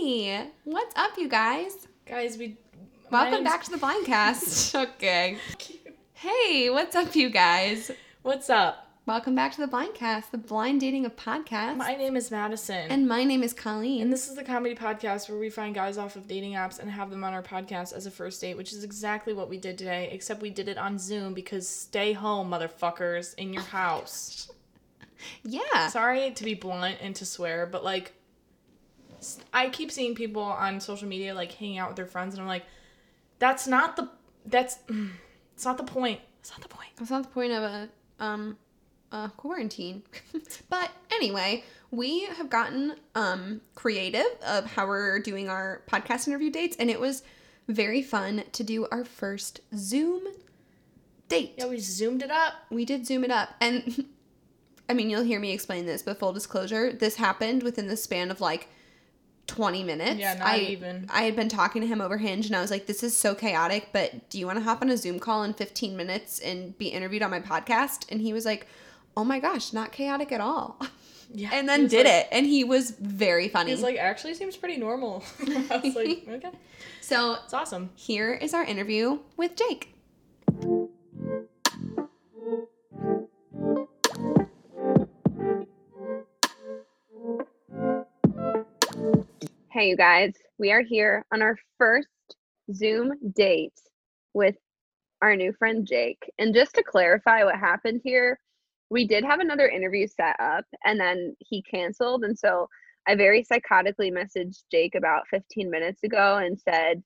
Hey, what's up, you guys? Guys, we Welcome back to the Blindcast. okay. Hey, what's up, you guys? What's up? Welcome back to the Blindcast, the blind dating of podcasts. My name is Madison. and my name is Colleen. and this is the comedy podcast where we find guys off of dating apps and have them on our podcast as a first date, which is exactly what we did today, except we did it on Zoom because stay home, motherfuckers, in your oh house. yeah. Sorry to be blunt and to swear, but like, I keep seeing people on social media like hanging out with their friends, and I'm like, that's not the that's it's not the point. It's not the point. That's not the point of a um a quarantine. but anyway, we have gotten um creative of how we're doing our podcast interview dates, and it was very fun to do our first Zoom date. Yeah, we zoomed it up. we did zoom it up and i mean you'll hear me explain this but full disclosure this happened within the span of like 20 minutes Yeah, not I, even. i had been talking to him over hinge and i was like this is so chaotic but do you want to hop on a zoom call in 15 minutes and be interviewed on my podcast and he was like oh my gosh not chaotic at all Yeah, and then did like- it and he was very funny He's like, actually seems pretty normal. I was like, okay, so it's awesome. here is our interview with jake Hey, you guys, we are here on our first Zoom date with our new friend Jake. And just to clarify what happened here, we did have another interview set up and then he canceled. And so I very psychotically messaged Jake about 15 minutes ago and said,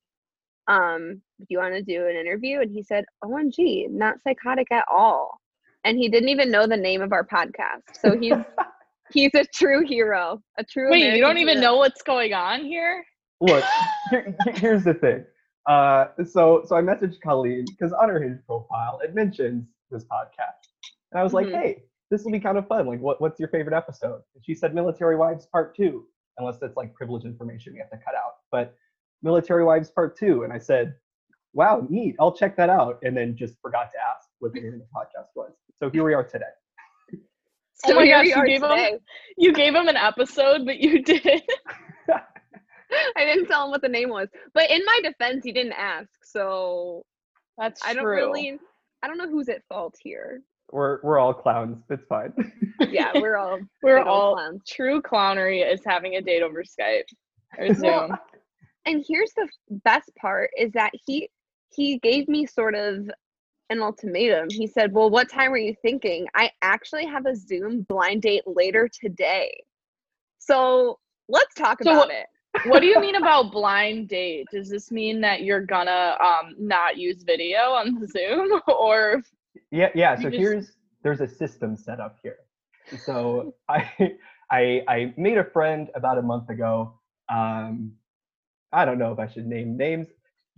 um, do you want to do an interview? And he said, OMG, not psychotic at all. And he didn't even know the name of our podcast. So he's he's a true hero, a true Wait, you don't even hero. know what's going on here? Look, here, here's the thing. Uh, so so I messaged Colleen because on her Hinge profile it mentions this podcast, and I was like, Mhm. hey, this will be kind of fun. Like, what what's your favorite episode? And she said Military Wives Part Two, unless that's like privileged information we have to cut out. But Military Wives Part Two, and I said, wow, neat. I'll check that out, and then just forgot to ask what the name of the podcast was. So here we are today. So oh my gosh, you gave today. him you gave him an episode, but you did. I didn't tell him what the name was. But in my defense, he didn't ask. So That's I don't true. really I don't know who's at fault here. We're we're all clowns. It's fine. Yeah, we're all We're all clowns. true clownery is having a date over Skype or Zoom. And here's the f- best part is that he he gave me sort of an ultimatum. He said, "Well, what time are you thinking? I actually have a Zoom blind date later today." So, let's talk So about what- it. what do you mean about blind date? Does this mean that you're gonna um not use video on the Zoom or Yeah, yeah. So just- here's there's a system set up here. So I I I made a friend about a month ago. Um, I don't know if I should name names.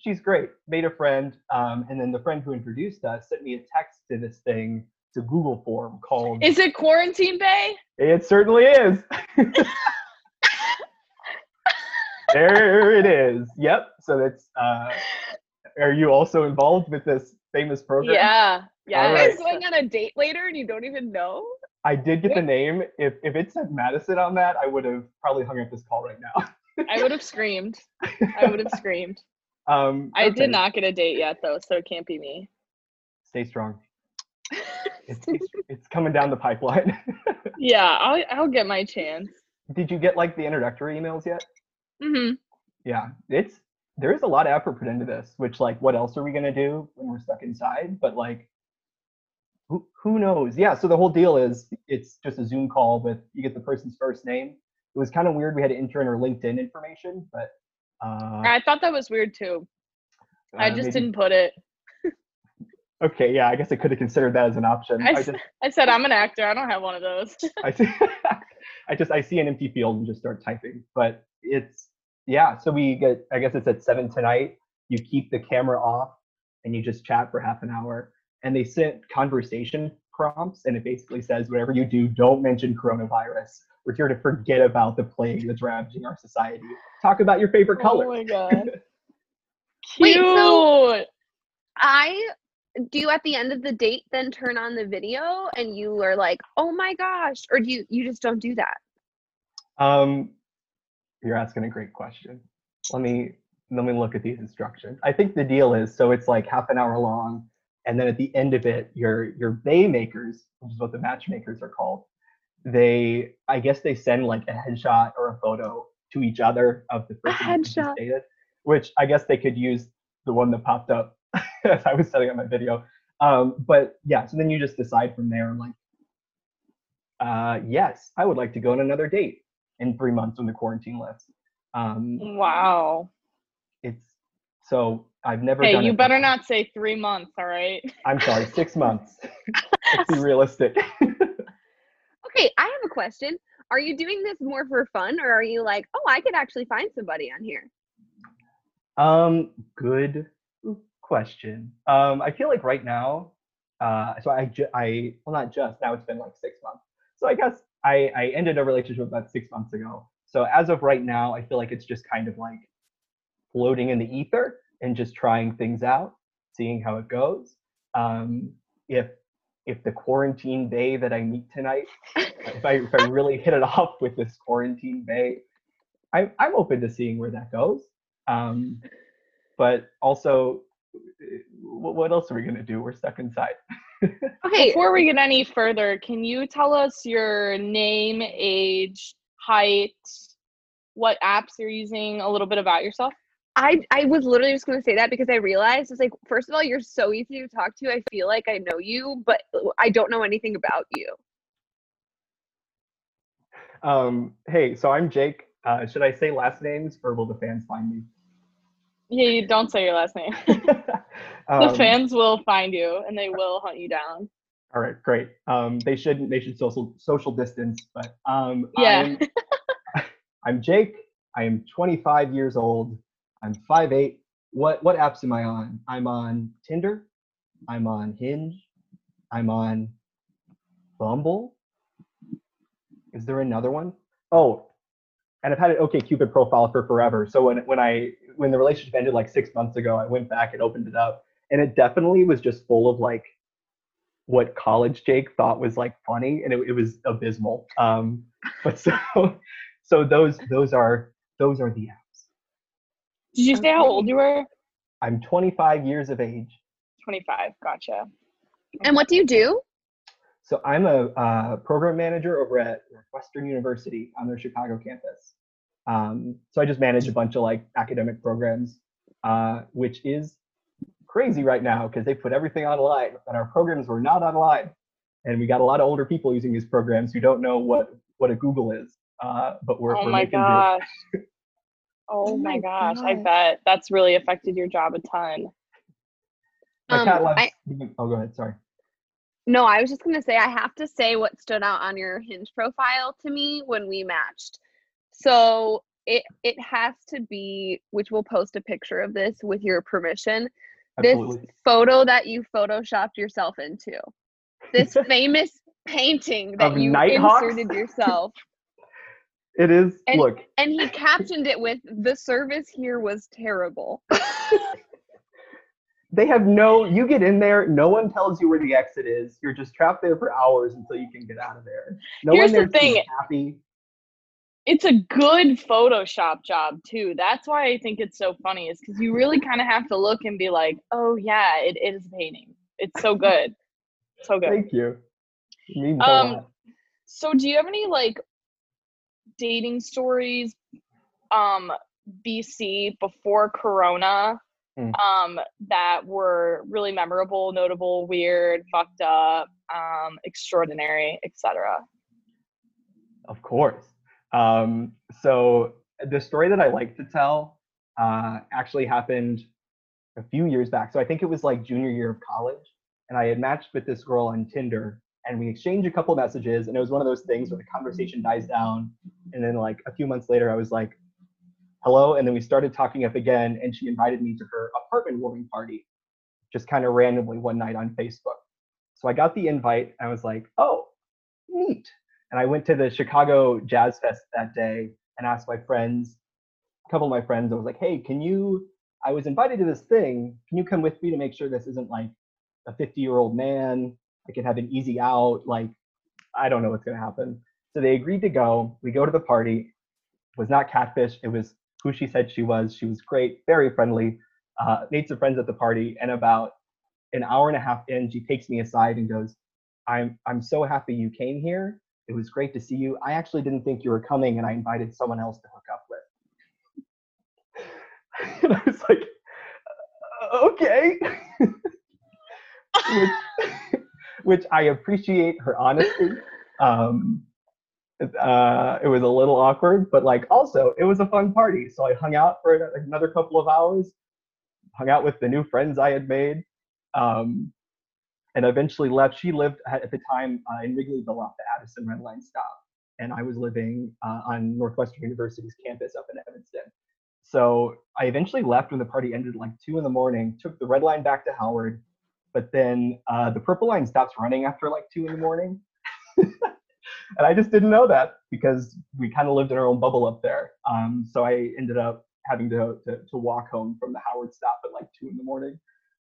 She's great. Made a friend, um, and then the friend who introduced us sent me a text to this thing. It's a Google form called. is it quarantine bae? It certainly is. there it is. Yep. So that's. Uh, are you also involved with this famous program? Yeah. Yeah. You right. guys going on a date later and you don't even know? I did get the name. If if it said Madison on that, I would have probably hung up this call right now. I would have screamed. I would have screamed. Um, I okay, did not get a date yet though, so it can't be me. Stay strong. It's, it's it's coming down the pipeline. Yeah, I'll I'll get my chance. did you get like the introductory emails yet? hmm Yeah, it's there is a lot of effort put into this. Which like, what else are we gonna do when we're stuck inside? But like, who who knows? Yeah. So the whole deal is it's just a Zoom call with you get the person's first name. It was kind of weird. We had to enter in her LinkedIn information, but. Uh, I thought that was weird too. I uh, just maybe- didn't put it. Okay, yeah, I guess I could have considered that as an option. I I, just, I said I'm an actor. I don't have one of those. I see, I just, I see an empty field and just start typing. But it's, yeah. So we get, I guess it's at seven tonight. You keep the camera off, and you just chat for half an hour. And they sent conversation prompts, and it basically says, whatever you do, don't mention coronavirus. We're here to forget about the plague that's ravaging our society. Talk about your favorite color. Oh my god. Wait, Cute. so- I do you at the end of the date then turn on the video and you are like, "Oh my gosh," or do you you just don't do that? Um, You're asking a great question. Let me let me look at these instructions. I think the deal is so it's like half an hour long, and then at the end of it, your your bae makers, which is what the matchmakers are called, they I guess they send like a headshot or a photo to each other of the person was headshot. dated, which I guess they could use the one that popped up as I was setting up my video. Um, but yeah, so then you just decide from there, like, uh, yes, I would like to go on another date in three months when the quarantine lifts. Um, Wow. it's so I've never. Hey, done you it better before. not say three months, all right? I'm sorry, six months. Let's be realistic. Okay, I have a question. Are you doing this more for fun or are you like, oh, I could actually find somebody on here? um, good question. Um, I feel like right now, uh, so I, ju- I, well, not just now. It's been like six months. So I guess I, I ended a relationship about six months ago. So as of right now, I feel like it's just kind of like floating in the ether and just trying things out, seeing how it goes. Um, if if the quarantine bae that I meet tonight, if I if I really hit it off with this quarantine bae, I, I'm open to seeing where that goes. Um, but also, uh, wh- what else are we gonna do? We're stuck inside. Okay, Before we get any further, can you tell us your name, age, height, what apps you're using, a little bit about yourself? I I was literally just gonna say that because I realized it's like first of all you're so easy to talk to. I feel like I know you, but I don't know anything about you. Um, hey, so I'm Jake. Uh, should I say last names or will the fans find me? Yeah, you don't say your last name. Um, the fans will find you and they will hunt you down. All right, great. Um, they shouldn't. they should social social distance, but um, Yeah. I'm, I'm Jake. I am 25 years old. I'm 5'8". What what apps am I on? I'm on Tinder. I'm on Hinge. I'm on Bumble. Is there another one? Oh, and I've had an OK Cupid profile for forever. So when when I when the relationship ended like six months ago, I went back and opened it up, and it definitely was just full of like what college Jake thought was like funny, and it, it was abysmal. Um, but so so those those are those are the apps. Did you say how old you were? I'm 25 years of age. 25. Gotcha. And what do you do? So I'm a uh, program manager over at Northwestern University on their Chicago campus. Um, so I just manage a bunch of like academic programs, uh, which is crazy right now because they put everything online, but our programs were not online, and we got a lot of older people using these programs who don't know what what a Google is. Uh, but we're, oh we're my making do. gosh. Oh, Oh my my gosh. I bet that's really affected your job a ton. My Um, cat loves. I- oh, go ahead. Sorry. No, I was just gonna say I have to say what stood out on your Hinge profile to me when we matched. So it it has to be, which we'll post a picture of this with your permission. Absolutely. This photo that you photoshopped yourself into. This famous painting that Of you Nighthawks? inserted yourself. It is. And- look, And he captioned it with the service here was terrible. they have no. You get in there. No one tells you where the exit is. You're just trapped there for hours until you can get out of there. No Here's one the thing. happy. It's a good Photoshop job too. That's why I think it's so funny, is because you really kind of have to look and be like, oh yeah, it is a painting. It's so good. So good. Thank you. It Um. So do you have any like dating stories um BC before corona Hmm. um that were really memorable, notable, weird, fucked up, um extraordinary, etc. Of course. Um, so the story that I like to tell uh, actually happened a few years back. So I think it was like junior year of college, and I had matched with this girl on Tinder, and we exchanged a couple messages, and it was one of those things where the conversation dies down, and then like a few months later, I was like, "Hello," and then we started talking up again, and she invited me to her apartment warming party, just kind of randomly one night on Facebook. So I got the invite, I was like, "Oh, neat." And I went to the Chicago Jazz Fest that day and asked my friends, a couple of my friends, I was like, hey, can you, I was invited to this thing. Can you come with me to make sure this isn't like a 50 year old man? I can have an easy out. Like, I don't know what's going to happen. So they agreed to go. We go to the party. It was not catfish. It was who she said she was. She was great, very friendly. Uh, made some friends at the party, and about an hour and a half in, she takes me aside and goes, "I'm I'm so happy you came here. It was great to see you. I actually didn't think you were coming, and I invited someone else to hook up with." and I was like, "Uh, "Okay." which, which I appreciate her honesty. Um, uh, it was a little awkward, but like also it was a fun party. So I hung out for another couple of hours, hung out with the new friends I had made, um, and eventually left. She lived at the time uh, in Wrigleyville off the Addison Red Line stop, and I was living uh, on Northwestern University's campus up in Evanston. So I eventually left when the party ended like two in the morning. Took the Red Line back to Howard, but then uh, the Purple Line stops running after like two in the morning. and I just didn't know that because we kind of lived in our own bubble up there. Um, so I ended up having to, to, to walk home from the Howard stop at like two in the morning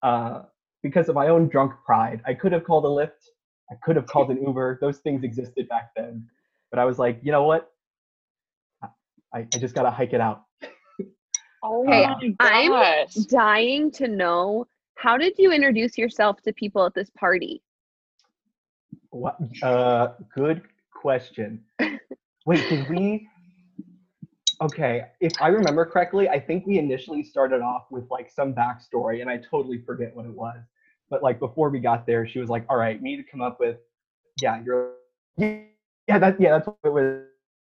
uh, because of my own drunk pride. I could have called a Lyft. I could have called an Uber. Those things existed back then. But I was like, you know what? I, I just gotta hike it out. Oh Hey, my I'm gosh. Dying to know how did you introduce yourself to people at this party? What? Uh, good question. Wait, did we? Okay, if I remember correctly, I think we initially started off with like some backstory, and I totally forget what it was. But like before we got there, she was like, "All right, we need to come up with, yeah, you're, yeah, yeah, that, yeah, that's what it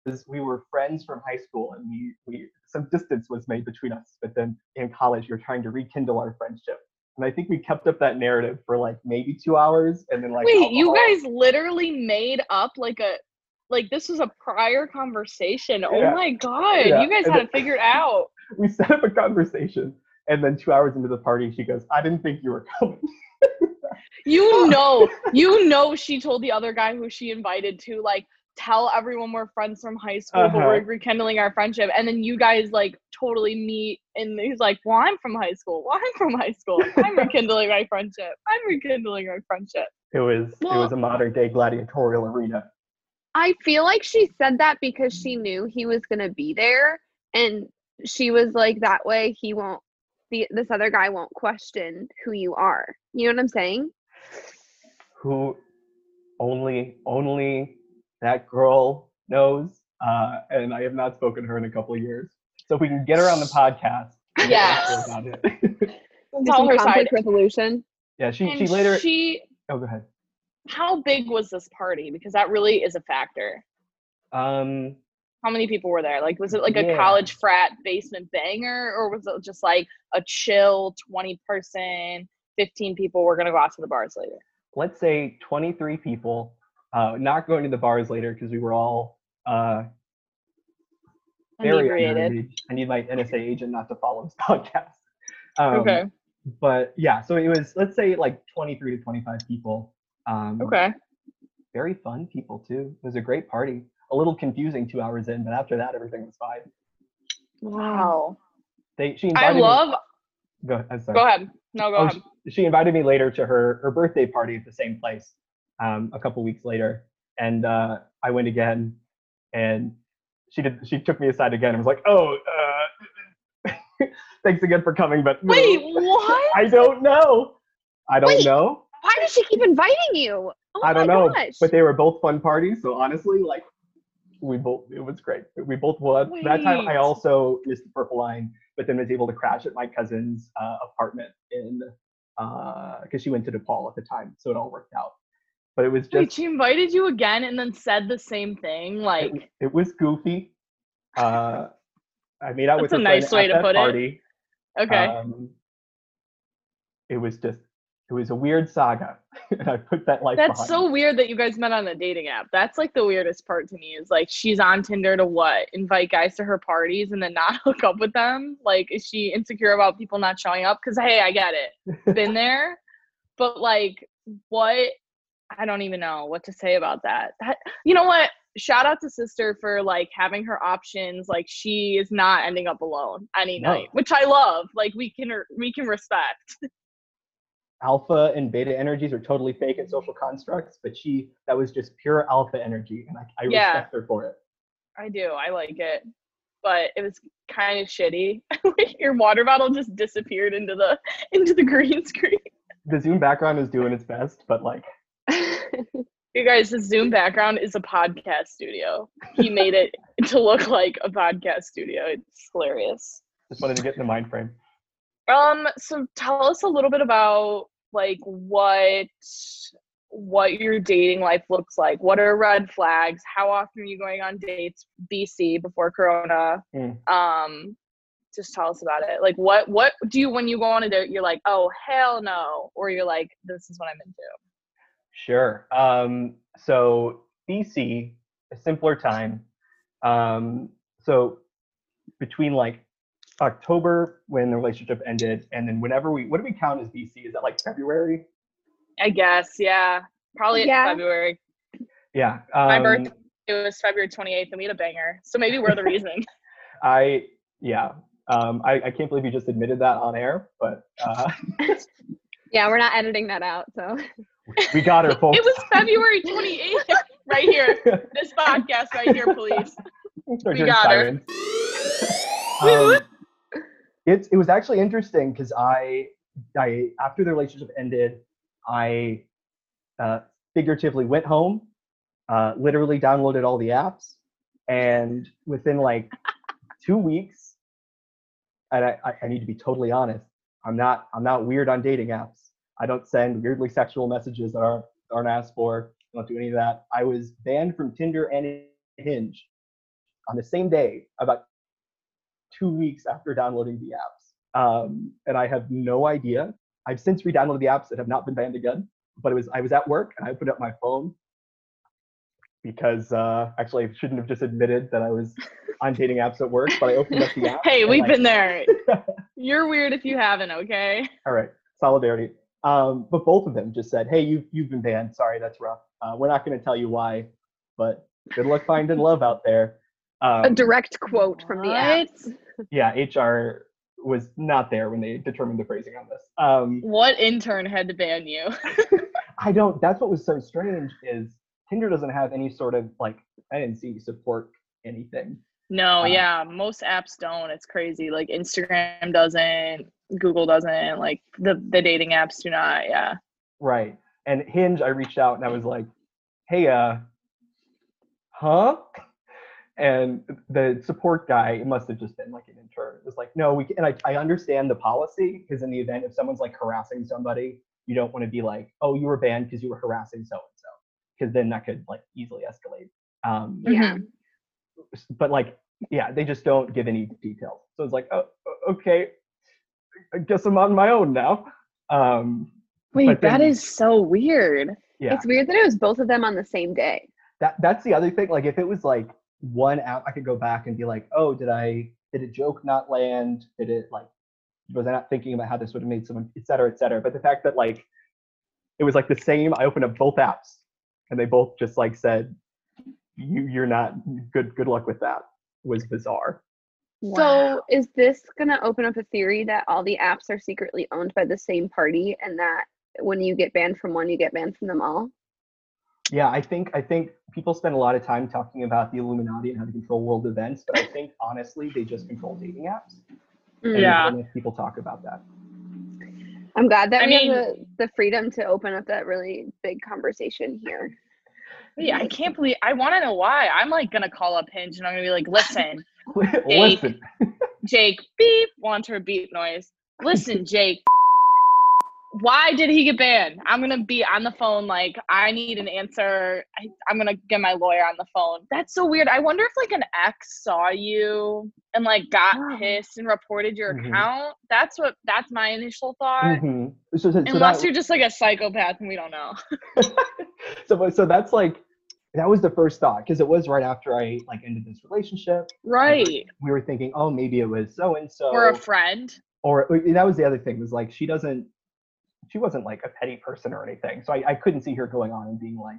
was. We were friends from high school, and we we some distance was made between us. But then in college, you're trying to rekindle our friendship, and I think we kept up that narrative for like maybe two hours, and then like Wait, you guys literally made up like a like this was a prior conversation. Oh my god, Yeah, you guys and had then- it figured out. we set up a conversation and then two hours into the party she goes i didn't think you were coming You know, you know she told the other guy who she invited to like tell everyone we're friends from high school, but Uh-huh. we're rekindling our friendship. And then you guys like totally meet and he's like, Well, I'm from high school. Well, I'm from high school. I'm rekindling my friendship. I'm rekindling our friendship. it was it was a modern day gladiatorial arena I feel like she said that because she knew he was gonna be there, and she was like, that way he won't. The, this other guy won't question who you are. You know what I'm saying? who only only that girl knows uh, and i have not spoken to her in a couple of years so if we can get her on the podcast we'll Yes. talk about it. Tell some her side. conflict resolution. yeah she And she later she oh go ahead how big was this party? Because that really is a factor. um How many people were there? Like, was it like a college frat basement banger, or was it just like a chill 20 person, 15 people we're going to go out to the bars later? let's say 23 people uh, not going to the bars later because we were all uh, very Inebriated. I need my NSA agent not to follow this podcast. Um, Okay. But yeah, so it was let's say like 23 to 25 people. Um, Okay. Very fun people too. It was a great party. A little confusing two hours in, but after that everything was fine. Wow. They she I invited me- love. Go, I'm sorry. Go ahead. No, go Oh, ahead. she, she invited me later to her her birthday party at the same place um, a couple weeks later, and uh, I went again, and she did. She took me aside again and was like, "Oh, uh, thanks again for coming, but Wait, what? I don't know. I don't Wait. know. Why does she keep inviting you? Oh I don't know. Gosh. But they were both fun parties, so honestly, like." We both, it was great. We both won. That time I also missed the purple line, but then was able to crash at my cousin's uh, apartment in because she went to DePaul at the time, so it all worked out. But it was Wait, just she invited you again and then said the same thing. Like, it was goofy. Uh, I made out with That's her a nice way to put it. okay. Um, it was just it was a weird saga, and I put that life. That's so me. weird that you guys met on a dating app. That's like the weirdest part to me is like she's on Tinder to what? Invite guys to her parties and then not hook up with them? Like, is she insecure about people not showing up? Because, hey, I get it. Been there. But like, what? I don't even know what to say about that. that. You know what? Shout out to sister for like having her options. Like she is not ending up alone any No. night, which I love. Like we can we can respect. alpha and beta energies are totally fake and social constructs, but she that was just pure alpha energy, and I, I Yeah. respect her for it. I do. I like it. but it was kind of shitty. like your water bottle just disappeared into the into the green screen. The Zoom background is doing its best, but like You guys, the Zoom background is a podcast studio. He made it to look like a podcast studio. It's hilarious. just wanted to get in the mind frame. Um, so tell us a little bit about like what what your dating life looks like. What are red flags? How often are you going on dates BC before corona? Mm. Um just tell us about it. Like what what do you when you go on a date you're like, "Oh, hell no," or you're like, "This is what I'm into." Sure. Um, so BC, a simpler time. Um, so between like October when the relationship ended, and then whenever we, what do we count as BC? Is that like February? I guess, yeah. Probably Yeah. February. Yeah. My um, birthday it was February 28th and we had a banger. So maybe we're the reason. I yeah. Um, I, I can't believe you just admitted that on air, but uh, yeah, we're not editing that out. So we got her, folks. it was February 28th. right here. This podcast right here, please. Start We got her. Um, it's it was actually interesting because I I after the relationship ended, I uh, figuratively went home, uh, literally downloaded all the apps, and within like two weeks, and I, I, I need to be totally honest, I'm not I'm not weird on dating apps. I don't send weirdly sexual messages that aren't aren't asked for. I don't do any of that. I was banned from Tinder and Hinge on the same day, about two weeks after downloading the apps. Um, and I have no idea. I've since re-downloaded the apps that have not been banned again. But it was I was at work and I opened up my phone because uh, actually I shouldn't have just admitted that I was on dating apps at work. But I opened up the app. Hey, we've like, been there. You're weird if you haven't, okay? All right, solidarity. Um, but both of them just said, "Hey, you've you've been banned. Sorry, that's rough. Uh, we're not going to tell you why, but good luck finding love out there." Um, a direct quote from the app. Yeah, HR was not there when they determined the phrasing on this. Um, What intern had to ban you? I don't. That's what was so strange is Tinder doesn't have any sort of like I didn't see support anything. No, Uh, yeah, most apps don't. It's crazy. Like Instagram doesn't, Google doesn't, like the the dating apps do not. Yeah. Right. And Hinge, I reached out and I was like, "Hey, uh, huh?" And the support guy, it must have just been like an intern. It was like, "No, we." Can, and I I understand the policy because in the event if someone's like harassing somebody, you don't want to be like, "Oh, you were banned because you were harassing so and so," because then that could like easily escalate. Um, Yeah. but like yeah they just don't give any details so it's like oh okay i guess i'm on my own now. Um Wait, But that then- is so weird. yeah. It's weird that it was both of them on the same day. that that's the other thing like if it was like one app i could go back and be like oh did i did a joke not land? Did it like was i not thinking about how this would have made someone et cetera et cetera. But the fact that like it was like the same i opened up both apps and they both just like said you you're not good good luck with that was bizarre So is this gonna open up a theory that all the apps are secretly owned by the same party and that when you get banned from one, you get banned from them all? Yeah, I think I think people spend a lot of time talking about the Illuminati and how to control world events, but I think honestly they just control dating apps. Mm. And Yeah. people talk about that. I'm glad that I we mean- have the, the freedom to open up that really big conversation here. Yeah, I can't believe I want to know why. I'm like gonna call up Hinge and I'm gonna be like, listen, Listen, Jake, beep, wants her beep noise. Listen, Jake, why did he get banned? I'm gonna be on the phone, like, I need an answer. I, I'm gonna get my lawyer on the phone. That's so weird. I wonder if like an ex saw you and like got Oh. pissed and reported your Mhm. account. That's what that's my initial thought. Mhm. so, so, so Unless that- you're just like a psychopath and we don't know. so so that's like that was the first thought because it was right after I like ended this relationship. Right. We were thinking, oh, maybe it was so and so, Or a friend. or uh, that was the other thing was like she doesn't she wasn't like a petty person or anything so i, I couldn't see her going on and being like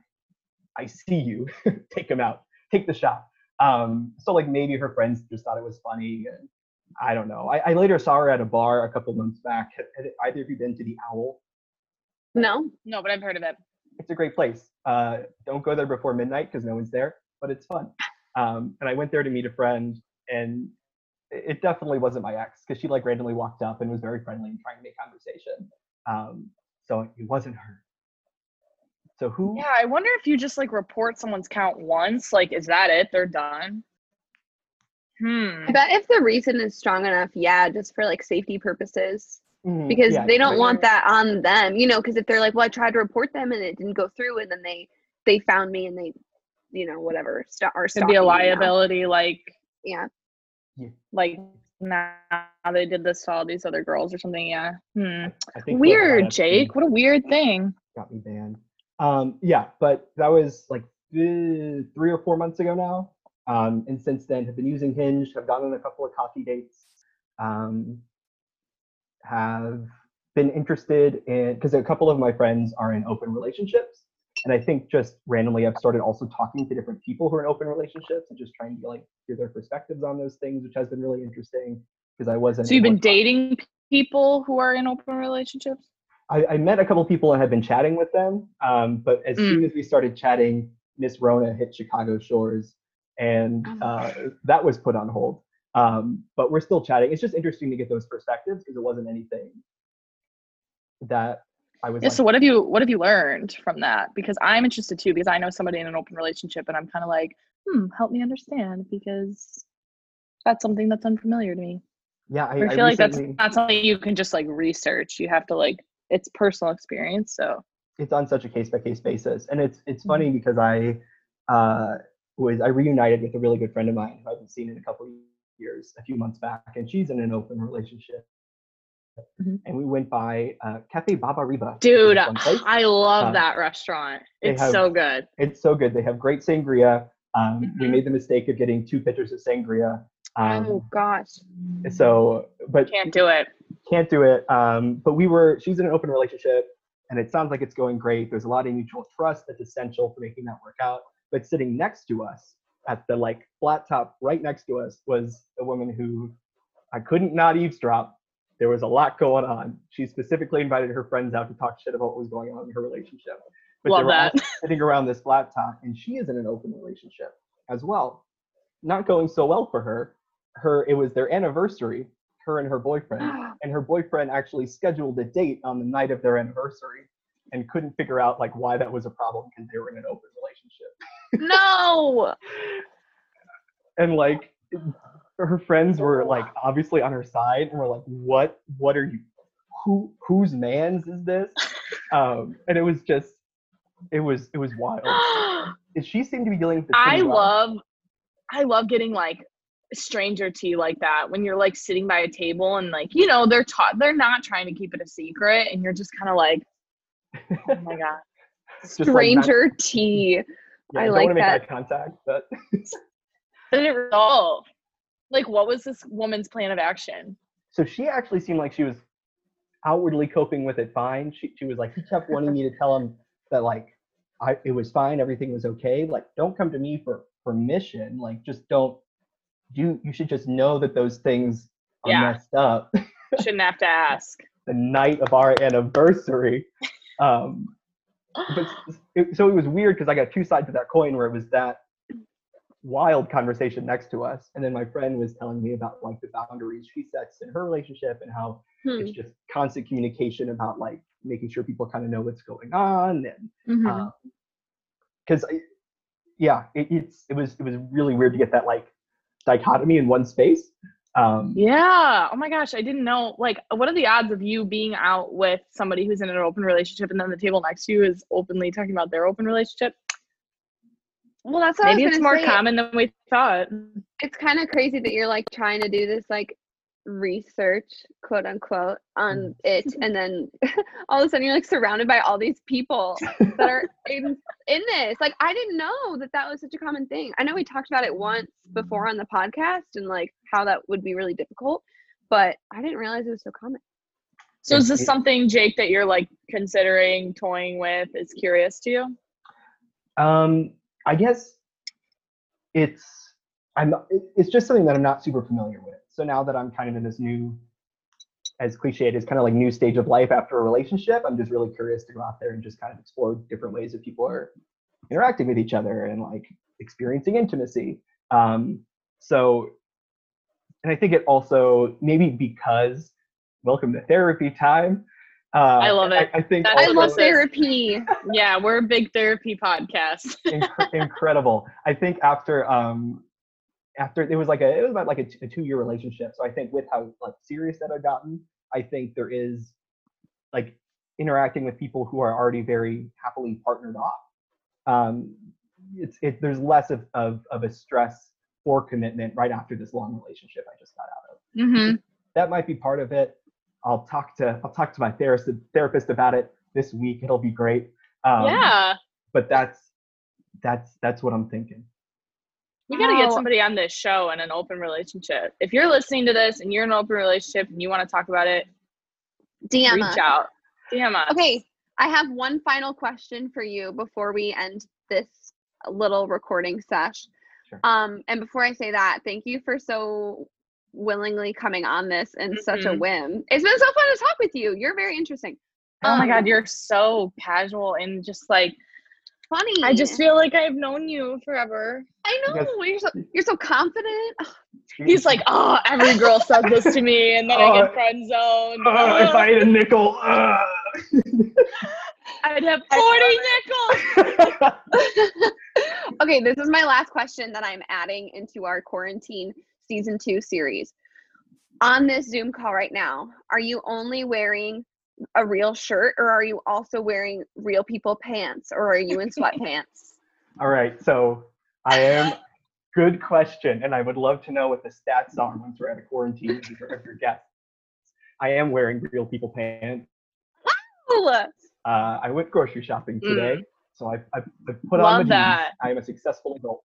i see you take him out take the shot um so like maybe her friends just thought it was funny and i don't know i, I later saw her at a bar a couple months back had, had either of you been to the owl No? No, but I've heard of it. it's a great place uh don't go there before midnight because no one's there but it's fun um and i went there to meet a friend and it it definitely wasn't my ex because she like randomly walked up and was very friendly and trying to make conversation. Um, so it wasn't her. So who? Yeah, I wonder if you just like report someone's count once, like is that it? They're done. Hmm. I bet if the reason is strong enough, yeah, just for like safety purposes, Mhm, because yeah, they don't like- want that on them, you know. Because if they're like, well, I tried to report them and it didn't go through, and then they they found me and they, you know, whatever, st- or Could be a stalking me now. liability, like Yeah, like now they did this to all these other girls or something. Yeah. Hmm. I think Weird, Epstein Jake. What a weird thing. got me banned. Um, yeah, but that was like th- three or four months ago now. Um, and since then, have been using Hinge. Have gone on a couple of coffee dates. Um, have been interested in because a couple of my friends are in open relationships, and I think just randomly I've started also talking to different people who are in open relationships and just trying to like hear their perspectives on those things, which has been really interesting because I wasn't. So you've been dating people who are in open relationships? I, I met a couple people and had been chatting with them. Um, but as Mm. soon as we started chatting, Miss Rona hit Chicago shores, and Oh. uh, that was put on hold. Um, but we're still chatting. It's just interesting to get those perspectives because it wasn't anything that I was. Yeah, like, so what have you what have you learned from that? Because I'm interested too, because I know somebody in an open relationship and I'm kind of like, hmm, help me understand because that's something that's unfamiliar to me. yeah, I, I, feel like that's not something you can just like research. You have to like it's personal experience. So it's on such a case by case basis, and it's it's Mm-hmm. funny because I uh, was I reunited with a really good friend of mine who I haven't seen in a couple of years, a few months back, and she's in an open relationship. Mhm. And we went by uh, Cafe Ba-Ba-Reeba. dude, this one place. I love Um, that restaurant. It's have- so good. It's so good. They have great sangria. Um, We Mhm. made the mistake of getting two pitchers of sangria. Um, oh gosh, So, but Can't do it. can't do it. Um, but we were, she's in an open relationship and it sounds like it's going great. There's a lot of mutual trust that's essential for making that work out. But sitting next to us at the like flat top right next to us was a woman who I couldn't not eavesdrop. There was a lot going on. She specifically invited her friends out to talk shit about what was going on in her relationship. But Love they were that. sitting around this flat top and she is in an open relationship as well. Not going so well for her. Her it was their anniversary, her and her boyfriend and her boyfriend actually scheduled a date on the night of their anniversary and couldn't figure out like why that was a problem because they were in an open relationship no. and like her friends were like obviously on her side and were like what what are you who whose man's is this um and it was just it was it was wild and she seemed to be dealing with it I well. love I love getting like stranger tea like that when you're like sitting by a table and like you know they're taught they're not trying to keep it a secret and you're just kind of like oh my god Just, like, not- stranger tea. Yeah, I don't like wanna make that. eye contact but did it resolve like what was this woman's plan of action so she actually seemed like she was outwardly coping with it fine. She she was like he kept wanting me to tell him that like I it was fine, everything was okay. Like don't come to me for permission. Like just don't you you should just know that those things are Yeah. messed up shouldn't have to ask the night of our anniversary. Um but it, so it was weird because I got two sides of that coin where it was that wild conversation next to us and then my friend was telling me about like the boundaries she sets in her relationship and how Hmm. it's just constant communication about like making sure people kind of know what's going on and because yeah it, it's it was it was really weird to get that like dichotomy in one space um yeah. Oh my gosh i didn't know like what are the odds of you being out with somebody who's in an open relationship and then the table next to you is openly talking about their open relationship? Well, that's what I maybe was it's more say. common than we thought. It's kind of crazy that you're like trying to do this like research, quote unquote, on it, and then all of a sudden you're like surrounded by all these people that are in in this. Like, I didn't know that that was such a common thing. I know we talked about it once before on the podcast and like how that would be really difficult, but I didn't realize it was so common. So is this something, Jake, that you're like considering toying with? Is curious to you? um i guess it's i'm it's just something that i'm not super familiar with so now that i'm kind of in this new as cliched as kind of like new stage of life after a relationship i'm just really curious to go out there and just kind of explore different ways that people are interacting with each other and like experiencing intimacy um so and I think it also maybe because welcome to therapy time. Uh, I love it. I, I think I love therapy. Yeah, we're a big therapy podcast. Inc- incredible. I think after um after it was like a it was about like a, t- a two year relationship. So I think with how like serious that I've gotten, I think there is like interacting with people who are already very happily partnered off. Um, it's it there's less of, of of a stress for commitment right after this long relationship I just got out of. Mm-hmm. That might be part of it. I'll talk to I'll talk to my therapist therapist about it this week. It'll be great. Um, yeah, But that's that's that's what I'm thinking. We gotta get somebody on this show in an open relationship. If you're listening to this and you're in an open relationship and you want to talk about it, DM reach us. out. DM us. Okay, I have one final question for you before we end this little recording sesh. Sure. Um, and before I say that, thank you for so willingly coming on this in such a Mhm. whim. It's been so fun to talk with you. You're very interesting. Oh my Um, god, you're so casual and just like funny. I just feel like I've known you forever. I know Yes. you're so you're so confident. He's like, oh, every girl says this to me, and then I Oh. get friend zoned. Oh, if I had a nickel. uh. I'd have forty nickels. okay, this is my last question that I'm adding into our quarantine season two series. On this Zoom call right now, are you only wearing a real shirt or are you also wearing real people pants or are you in sweatpants? All right, so I am. Good question, and I would love to know what the stats are once we're out of quarantine of your, of your guests. I am wearing real people pants. Ooh, Uh, I went grocery shopping today, so I've, I've, I've put Mm. Love on the jeans. that. I am a successful adult.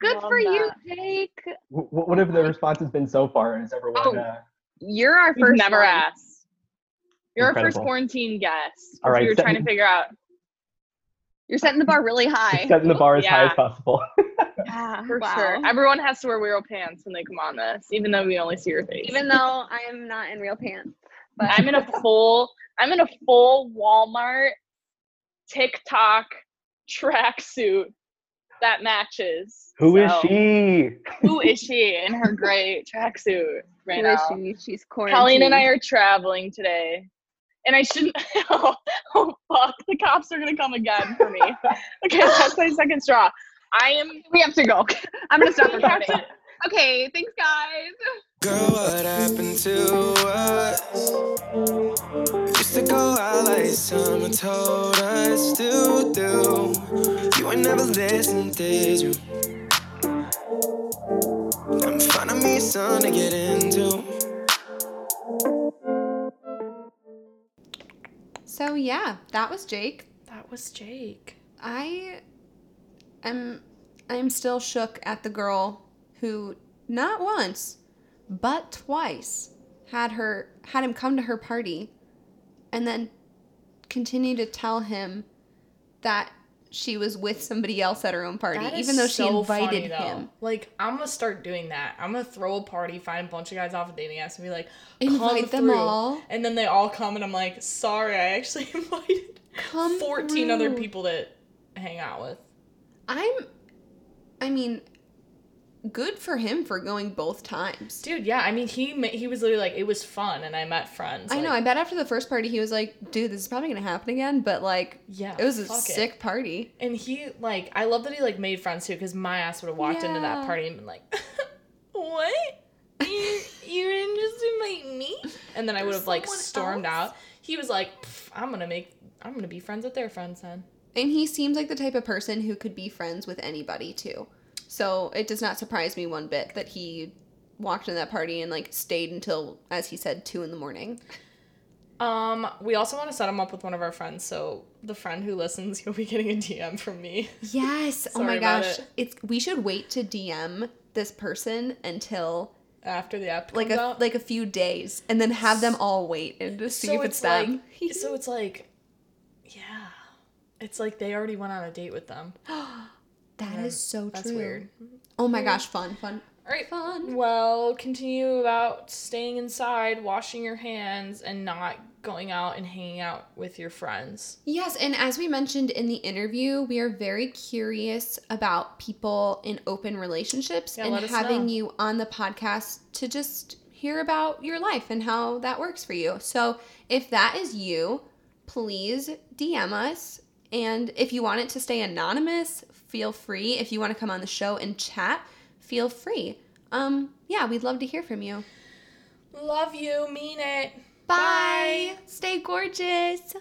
Good Love for you. Jake. Wh- wh- What have the responses been so far? Has everyone? Oh, Uh, You're our first never one. asked. You're our first quarantine guest. All right, we were trying to figure out. You're setting the bar really high. setting the bar as high as possible. Yeah, For wow. sure. Everyone has to wear real pants when they come on this, even though we only see your face. Even though I am not in real pants. But I'm in a full I'm in a full Walmart TikTok tracksuit that matches. Who is So, she? Who is she in her gray tracksuit right who is now? she? She's quarantined. Colleen and I are traveling today. And I shouldn't oh, oh fuck, the cops are gonna come again for me. okay, that's my second straw. I am We have to go. I'm gonna stop We have recording. Okay, thanks guys. Girl, what happened to us? Used to go out like summer told us to do. You ain't never listened, did you? I'm finding me something to get into. So yeah, that was Jake. That was Jake. I am I'm still shook at the girl who not once but twice had her had him come to her party and then continue to tell him that she was with somebody else at her own party even though she invited funny, him. Like, I'm gonna start doing that. I'm gonna throw a party, find a bunch of guys off of dating apps, and be like, Invite them through. all. And then they all come, and I'm like, sorry, I actually invited Come 14 other people to hang out with. I'm I mean good for him for going both times. Dude, yeah, I mean, he he was literally like, it was fun, and I met friends. I know. I bet after the first party, he was like, "Dude, this is probably gonna happen again." But like, Yeah, it was a it. sick party. And he like, I love that he like made friends too, because my ass would have walked into that party and been like, "What? You you didn't just invite me?" And then I would have like stormed else? out. He was like, "I'm gonna make, I'm gonna be friends with their friends then." And he seems like the type of person who could be friends with anybody too. So it does not surprise me one bit that he walked into that party and like stayed until, as he said, two in the morning. Um, we also want to set him up with one of our friends. So the friend who listens, you'll be getting a DM from me. Yes. oh my gosh. it. It's we should wait to DM this person until after the app like a out. like a few days and then have them all wait and just see So if it's, it's them. like, so it's like, yeah, it's like they already went on a date with them. That is Yeah, so That's true. weird. Oh my gosh, fun, fun. All right. Fun. Well, continue about staying inside, washing your hands, and not going out and hanging out with your friends. Yes, and as we mentioned in the interview, we are very curious about people in open relationships Yeah, and having know. you on the podcast to just hear about your life and how that works for you. So, if that is you, please DM us. And if you want it to stay anonymous, feel free. If you want to come on the show and chat, feel free. Um, yeah, we'd love to hear from you. Love you. Mean it. Bye. Stay gorgeous.